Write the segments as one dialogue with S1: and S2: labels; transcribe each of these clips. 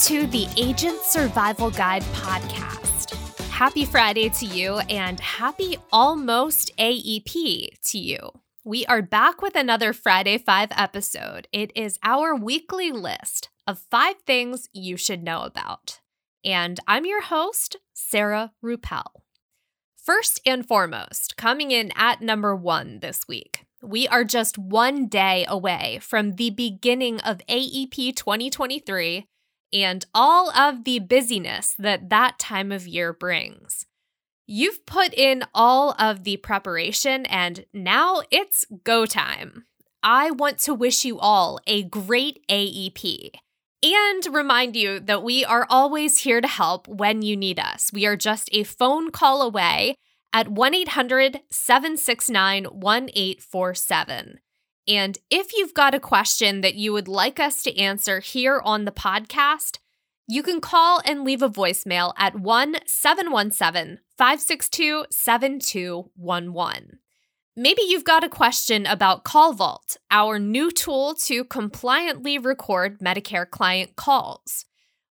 S1: to the Agent Survival Guide podcast. Happy Friday to you and happy almost AEP to you. We are back with another Friday 5 episode. It is our weekly list of five things you should know about. And I'm your host, Sarah Rupel. First and foremost, coming in at number one this week, we are just one day away from the beginning of AEP 2023 and all of the busyness that that time of year brings. You've put in all of the preparation, and now it's go time. I want to wish you all a great AEP and remind you that we are always here to help when you need us. We are just a phone call away at 1 800 769 1847. And if you've got a question that you would like us to answer here on the podcast, you can call and leave a voicemail at 1 717 562 7211. Maybe you've got a question about Call Vault, our new tool to compliantly record Medicare client calls.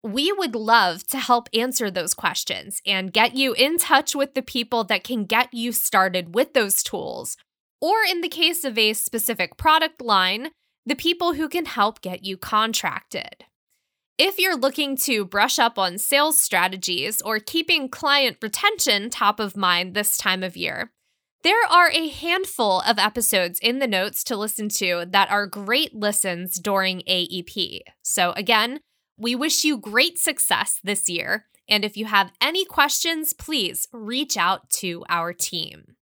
S1: We would love to help answer those questions and get you in touch with the people that can get you started with those tools. Or in the case of a specific product line, the people who can help get you contracted. If you're looking to brush up on sales strategies or keeping client retention top of mind this time of year, there are a handful of episodes in the notes to listen to that are great listens during AEP. So, again, we wish you great success this year. And if you have any questions, please reach out to our team.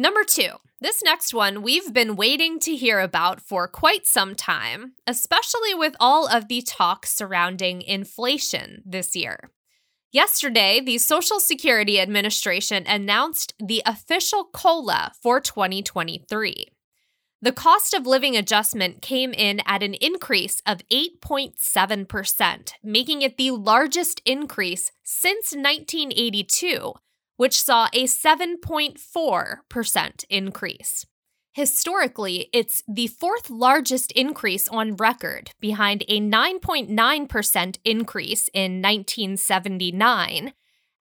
S1: Number two, this next one we've been waiting to hear about for quite some time, especially with all of the talk surrounding inflation this year. Yesterday, the Social Security Administration announced the official COLA for 2023. The cost of living adjustment came in at an increase of 8.7%, making it the largest increase since 1982, which saw a 7.4% increase. Historically, it's the fourth largest increase on record, behind a 9.9% increase in 1979,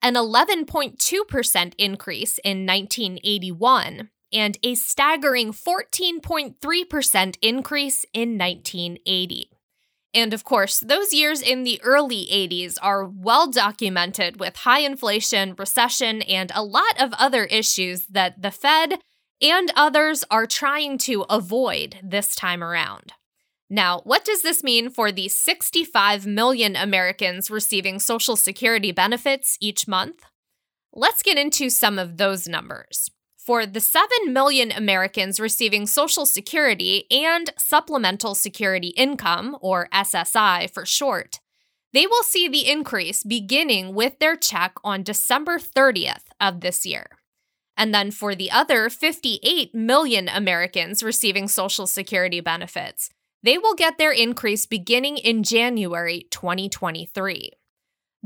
S1: an 11.2% increase in 1981, and a staggering 14.3% increase in 1980. And of course, those years in the early 80s are well documented with high inflation, recession, and a lot of other issues that the Fed and others are trying to avoid this time around. Now, what does this mean for the 65 million Americans receiving Social Security benefits each month? Let's get into some of those numbers for the 7 million Americans receiving Social Security and Supplemental Security Income, or SSI for short, they will see the increase beginning with their check on December 30th of this year. And then for the other 58 million Americans receiving Social Security benefits, they will get their increase beginning in January 2023.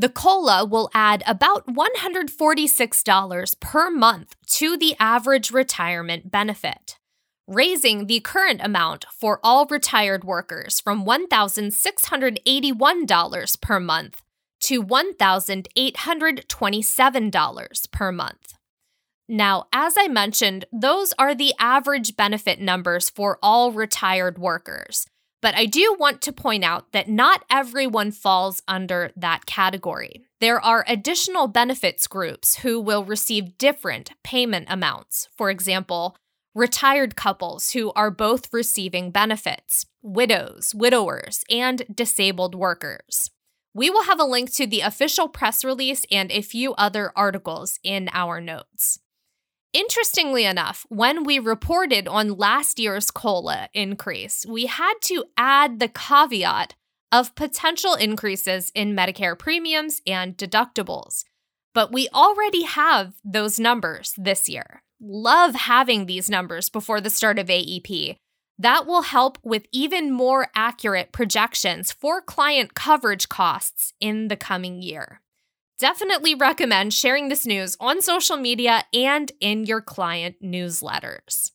S1: The COLA will add about $146 per month to the average retirement benefit, raising the current amount for all retired workers from $1,681 per month to $1,827 per month. Now, as I mentioned, those are the average benefit numbers for all retired workers. But I do want to point out that not everyone falls under that category. There are additional benefits groups who will receive different payment amounts. For example, retired couples who are both receiving benefits, widows, widowers, and disabled workers. We will have a link to the official press release and a few other articles in our notes. Interestingly enough, when we reported on last year's COLA increase, we had to add the caveat of potential increases in Medicare premiums and deductibles. But we already have those numbers this year. Love having these numbers before the start of AEP. That will help with even more accurate projections for client coverage costs in the coming year definitely recommend sharing this news on social media and in your client newsletters.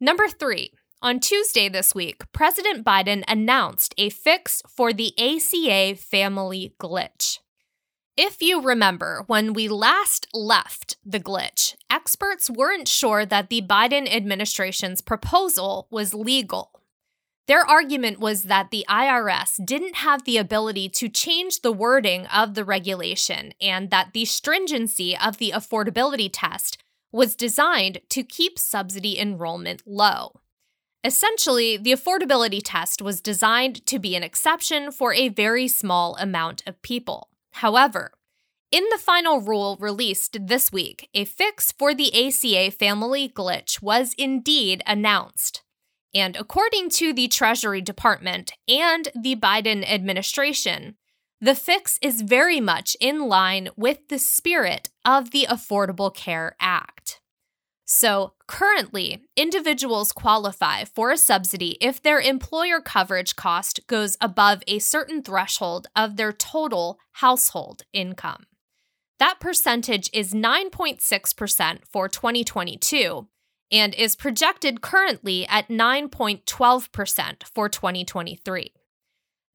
S1: Number three, On Tuesday this week, President Biden announced a fix for the ACA family glitch. If you remember, when we last left the glitch, experts weren't sure that the Biden administration's proposal was legal. Their argument was that the IRS didn't have the ability to change the wording of the regulation and that the stringency of the affordability test was designed to keep subsidy enrollment low. Essentially, the affordability test was designed to be an exception for a very small amount of people. However, in the final rule released this week, a fix for the ACA family glitch was indeed announced. And according to the Treasury Department and the Biden administration, the fix is very much in line with the spirit of the Affordable Care Act. So, currently, individuals qualify for a subsidy if their employer coverage cost goes above a certain threshold of their total household income. That percentage is 9.6% for 2022 and is projected currently at 9.12% for 2023.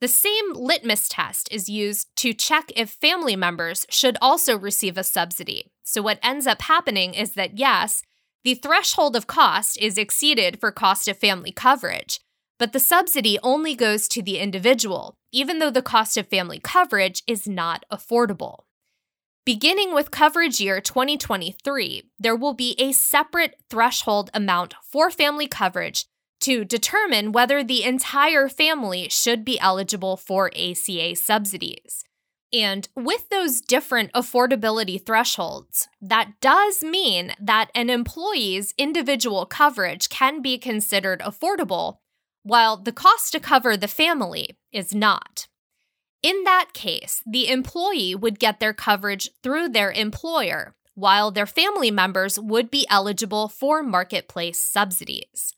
S1: The same litmus test is used to check if family members should also receive a subsidy. So, what ends up happening is that yes, the threshold of cost is exceeded for cost of family coverage, but the subsidy only goes to the individual, even though the cost of family coverage is not affordable. Beginning with coverage year 2023, there will be a separate threshold amount for family coverage to determine whether the entire family should be eligible for ACA subsidies. And with those different affordability thresholds, that does mean that an employee's individual coverage can be considered affordable, while the cost to cover the family is not. In that case, the employee would get their coverage through their employer, while their family members would be eligible for marketplace subsidies.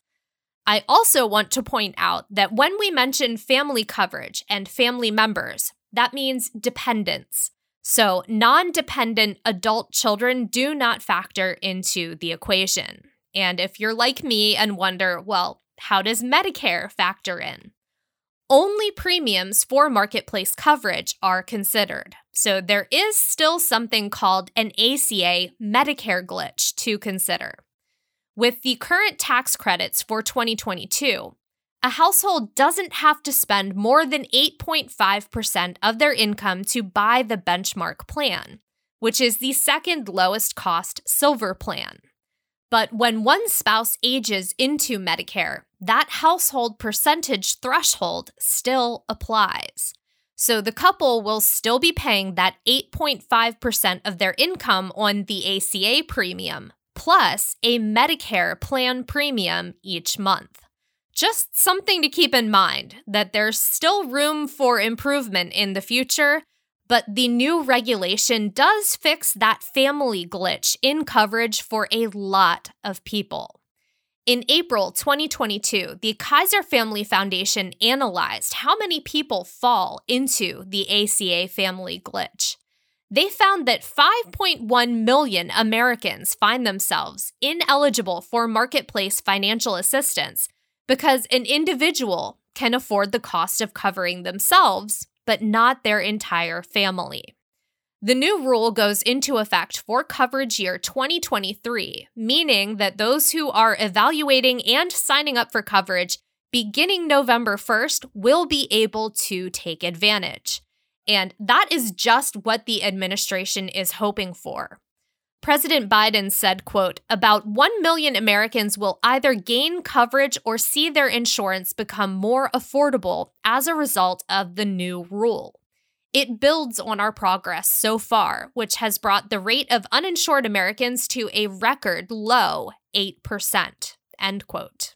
S1: I also want to point out that when we mention family coverage and family members, that means dependents. So, non dependent adult children do not factor into the equation. And if you're like me and wonder, well, how does Medicare factor in? Only premiums for marketplace coverage are considered. So, there is still something called an ACA Medicare glitch to consider. With the current tax credits for 2022, a household doesn't have to spend more than 8.5% of their income to buy the benchmark plan, which is the second lowest cost silver plan. But when one spouse ages into Medicare, that household percentage threshold still applies. So the couple will still be paying that 8.5% of their income on the ACA premium, plus a Medicare plan premium each month. Just something to keep in mind that there's still room for improvement in the future, but the new regulation does fix that family glitch in coverage for a lot of people. In April 2022, the Kaiser Family Foundation analyzed how many people fall into the ACA family glitch. They found that 5.1 million Americans find themselves ineligible for marketplace financial assistance because an individual can afford the cost of covering themselves, but not their entire family. The new rule goes into effect for coverage year 2023, meaning that those who are evaluating and signing up for coverage beginning November 1st will be able to take advantage. And that is just what the administration is hoping for. President Biden said, quote, about 1 million Americans will either gain coverage or see their insurance become more affordable as a result of the new rule. It builds on our progress so far, which has brought the rate of uninsured Americans to a record low 8%. End quote.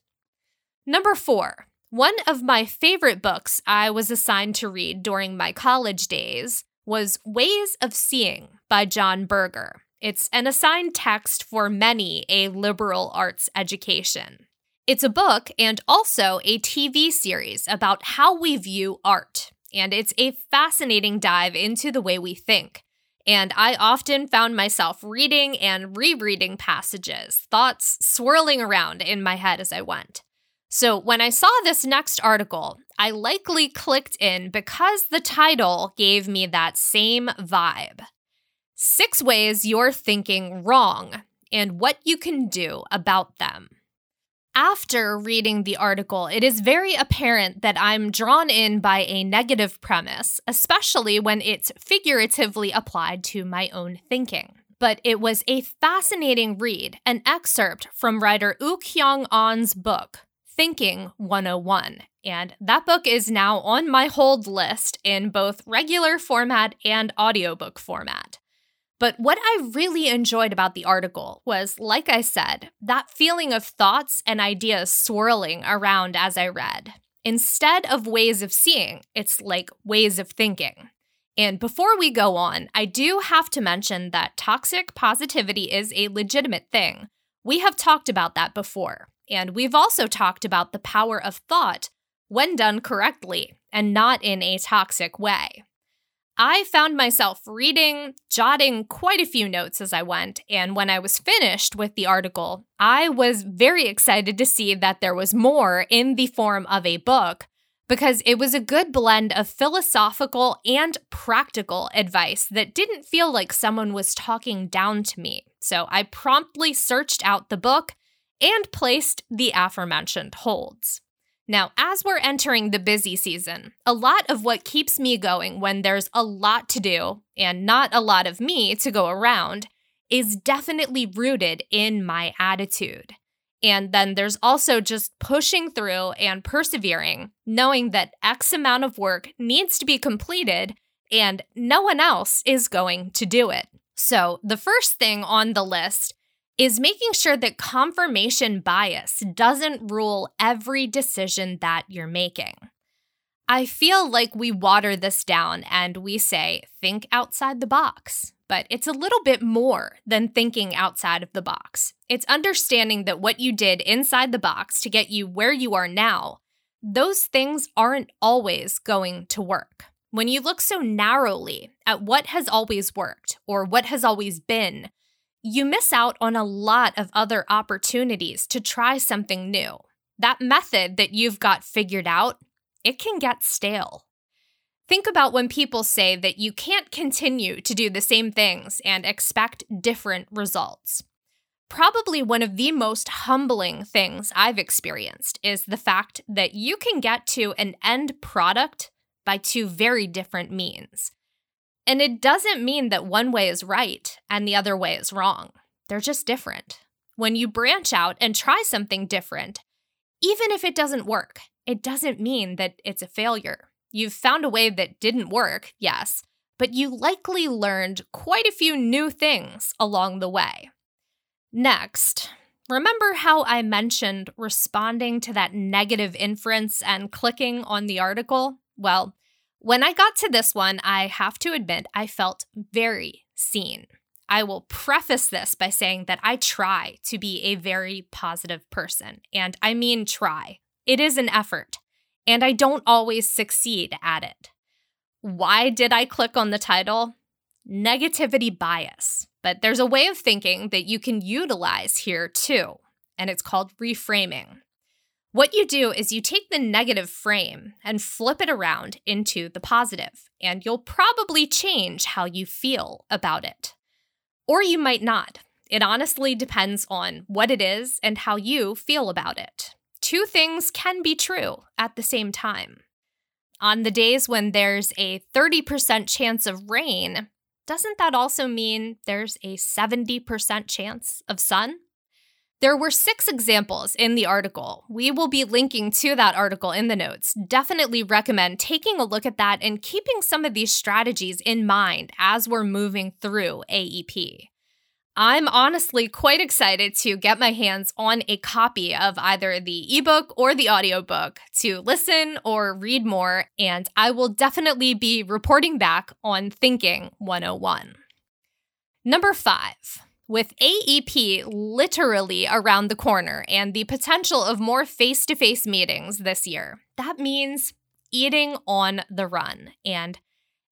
S1: Number four, one of my favorite books I was assigned to read during my college days was Ways of Seeing by John Berger. It's an assigned text for many a liberal arts education. It's a book and also a TV series about how we view art, and it's a fascinating dive into the way we think. And I often found myself reading and rereading passages, thoughts swirling around in my head as I went. So when I saw this next article, I likely clicked in because the title gave me that same vibe. Six ways you're thinking wrong and what you can do about them. After reading the article, it is very apparent that I'm drawn in by a negative premise, especially when it's figuratively applied to my own thinking. But it was a fascinating read, an excerpt from writer Woo Kyung Ahn's book, Thinking 101. And that book is now on my hold list in both regular format and audiobook format. But what I really enjoyed about the article was, like I said, that feeling of thoughts and ideas swirling around as I read. Instead of ways of seeing, it's like ways of thinking. And before we go on, I do have to mention that toxic positivity is a legitimate thing. We have talked about that before. And we've also talked about the power of thought when done correctly and not in a toxic way. I found myself reading, jotting quite a few notes as I went, and when I was finished with the article, I was very excited to see that there was more in the form of a book because it was a good blend of philosophical and practical advice that didn't feel like someone was talking down to me. So I promptly searched out the book and placed the aforementioned holds. Now, as we're entering the busy season, a lot of what keeps me going when there's a lot to do and not a lot of me to go around is definitely rooted in my attitude. And then there's also just pushing through and persevering, knowing that X amount of work needs to be completed and no one else is going to do it. So, the first thing on the list is making sure that confirmation bias doesn't rule every decision that you're making. I feel like we water this down and we say, think outside the box. But it's a little bit more than thinking outside of the box. It's understanding that what you did inside the box to get you where you are now, those things aren't always going to work. When you look so narrowly at what has always worked or what has always been, you miss out on a lot of other opportunities to try something new. That method that you've got figured out, it can get stale. Think about when people say that you can't continue to do the same things and expect different results. Probably one of the most humbling things I've experienced is the fact that you can get to an end product by two very different means. And it doesn't mean that one way is right and the other way is wrong. They're just different. When you branch out and try something different, even if it doesn't work, it doesn't mean that it's a failure. You've found a way that didn't work, yes, but you likely learned quite a few new things along the way. Next, remember how I mentioned responding to that negative inference and clicking on the article? Well, when I got to this one, I have to admit I felt very seen. I will preface this by saying that I try to be a very positive person, and I mean try. It is an effort, and I don't always succeed at it. Why did I click on the title? Negativity bias. But there's a way of thinking that you can utilize here too, and it's called reframing. What you do is you take the negative frame and flip it around into the positive, and you'll probably change how you feel about it. Or you might not. It honestly depends on what it is and how you feel about it. Two things can be true at the same time. On the days when there's a 30% chance of rain, doesn't that also mean there's a 70% chance of sun? There were six examples in the article. We will be linking to that article in the notes. Definitely recommend taking a look at that and keeping some of these strategies in mind as we're moving through AEP. I'm honestly quite excited to get my hands on a copy of either the ebook or the audiobook to listen or read more, and I will definitely be reporting back on Thinking 101. Number five, with AEP literally around the corner and the potential of more face to face meetings this year, that means eating on the run. And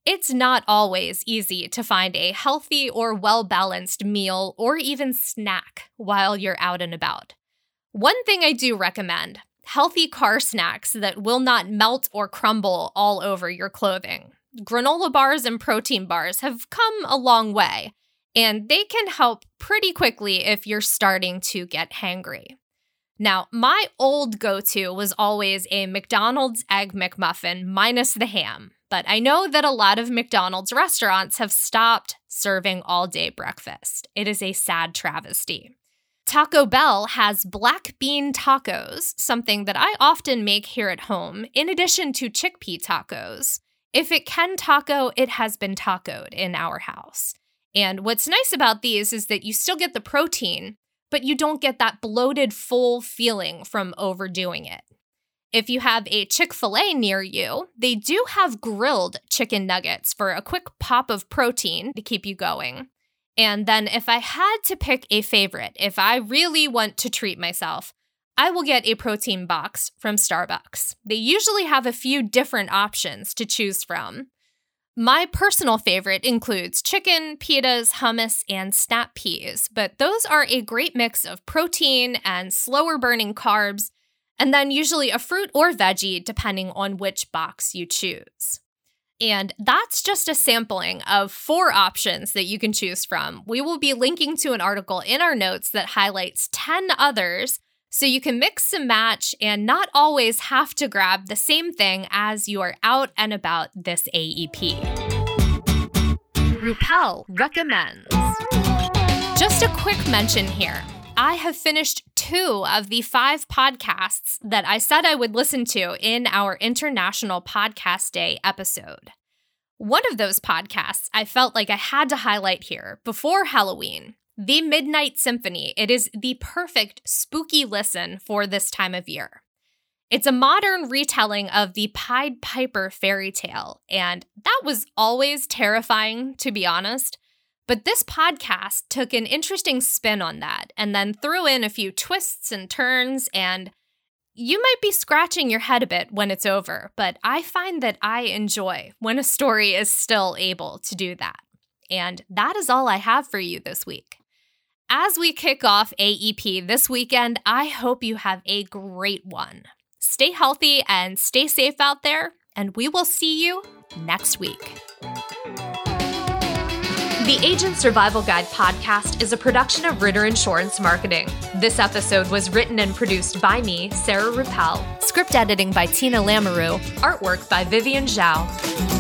S1: it's not always easy to find a healthy or well balanced meal or even snack while you're out and about. One thing I do recommend healthy car snacks that will not melt or crumble all over your clothing. Granola bars and protein bars have come a long way, and they can help pretty quickly if you're starting to get hangry. Now, my old go to was always a McDonald's Egg McMuffin minus the ham, but I know that a lot of McDonald's restaurants have stopped serving all day breakfast. It is a sad travesty. Taco Bell has black bean tacos, something that I often make here at home, in addition to chickpea tacos. If it can taco, it has been tacoed in our house. And what's nice about these is that you still get the protein, but you don't get that bloated, full feeling from overdoing it. If you have a Chick fil A near you, they do have grilled chicken nuggets for a quick pop of protein to keep you going. And then, if I had to pick a favorite, if I really want to treat myself, I will get a protein box from Starbucks. They usually have a few different options to choose from. My personal favorite includes chicken, pitas, hummus, and snap peas, but those are a great mix of protein and slower burning carbs, and then usually a fruit or veggie depending on which box you choose. And that's just a sampling of four options that you can choose from. We will be linking to an article in our notes that highlights 10 others so you can mix and match and not always have to grab the same thing as you are out and about this AEP. Rupel recommends. Just a quick mention here. I have finished two of the five podcasts that I said I would listen to in our International Podcast Day episode. One of those podcasts I felt like I had to highlight here before Halloween the Midnight Symphony. It is the perfect spooky listen for this time of year. It's a modern retelling of the Pied Piper fairy tale, and that was always terrifying, to be honest. But this podcast took an interesting spin on that and then threw in a few twists and turns, and you might be scratching your head a bit when it's over, but I find that I enjoy when a story is still able to do that. And that is all I have for you this week. As we kick off AEP this weekend, I hope you have a great one. Stay healthy and stay safe out there, and we will see you next week. The Agent Survival Guide podcast is a production of Ritter Insurance Marketing. This episode was written and produced by me, Sarah Rupel. Script editing by Tina Lamoureux. Artwork by Vivian Zhao.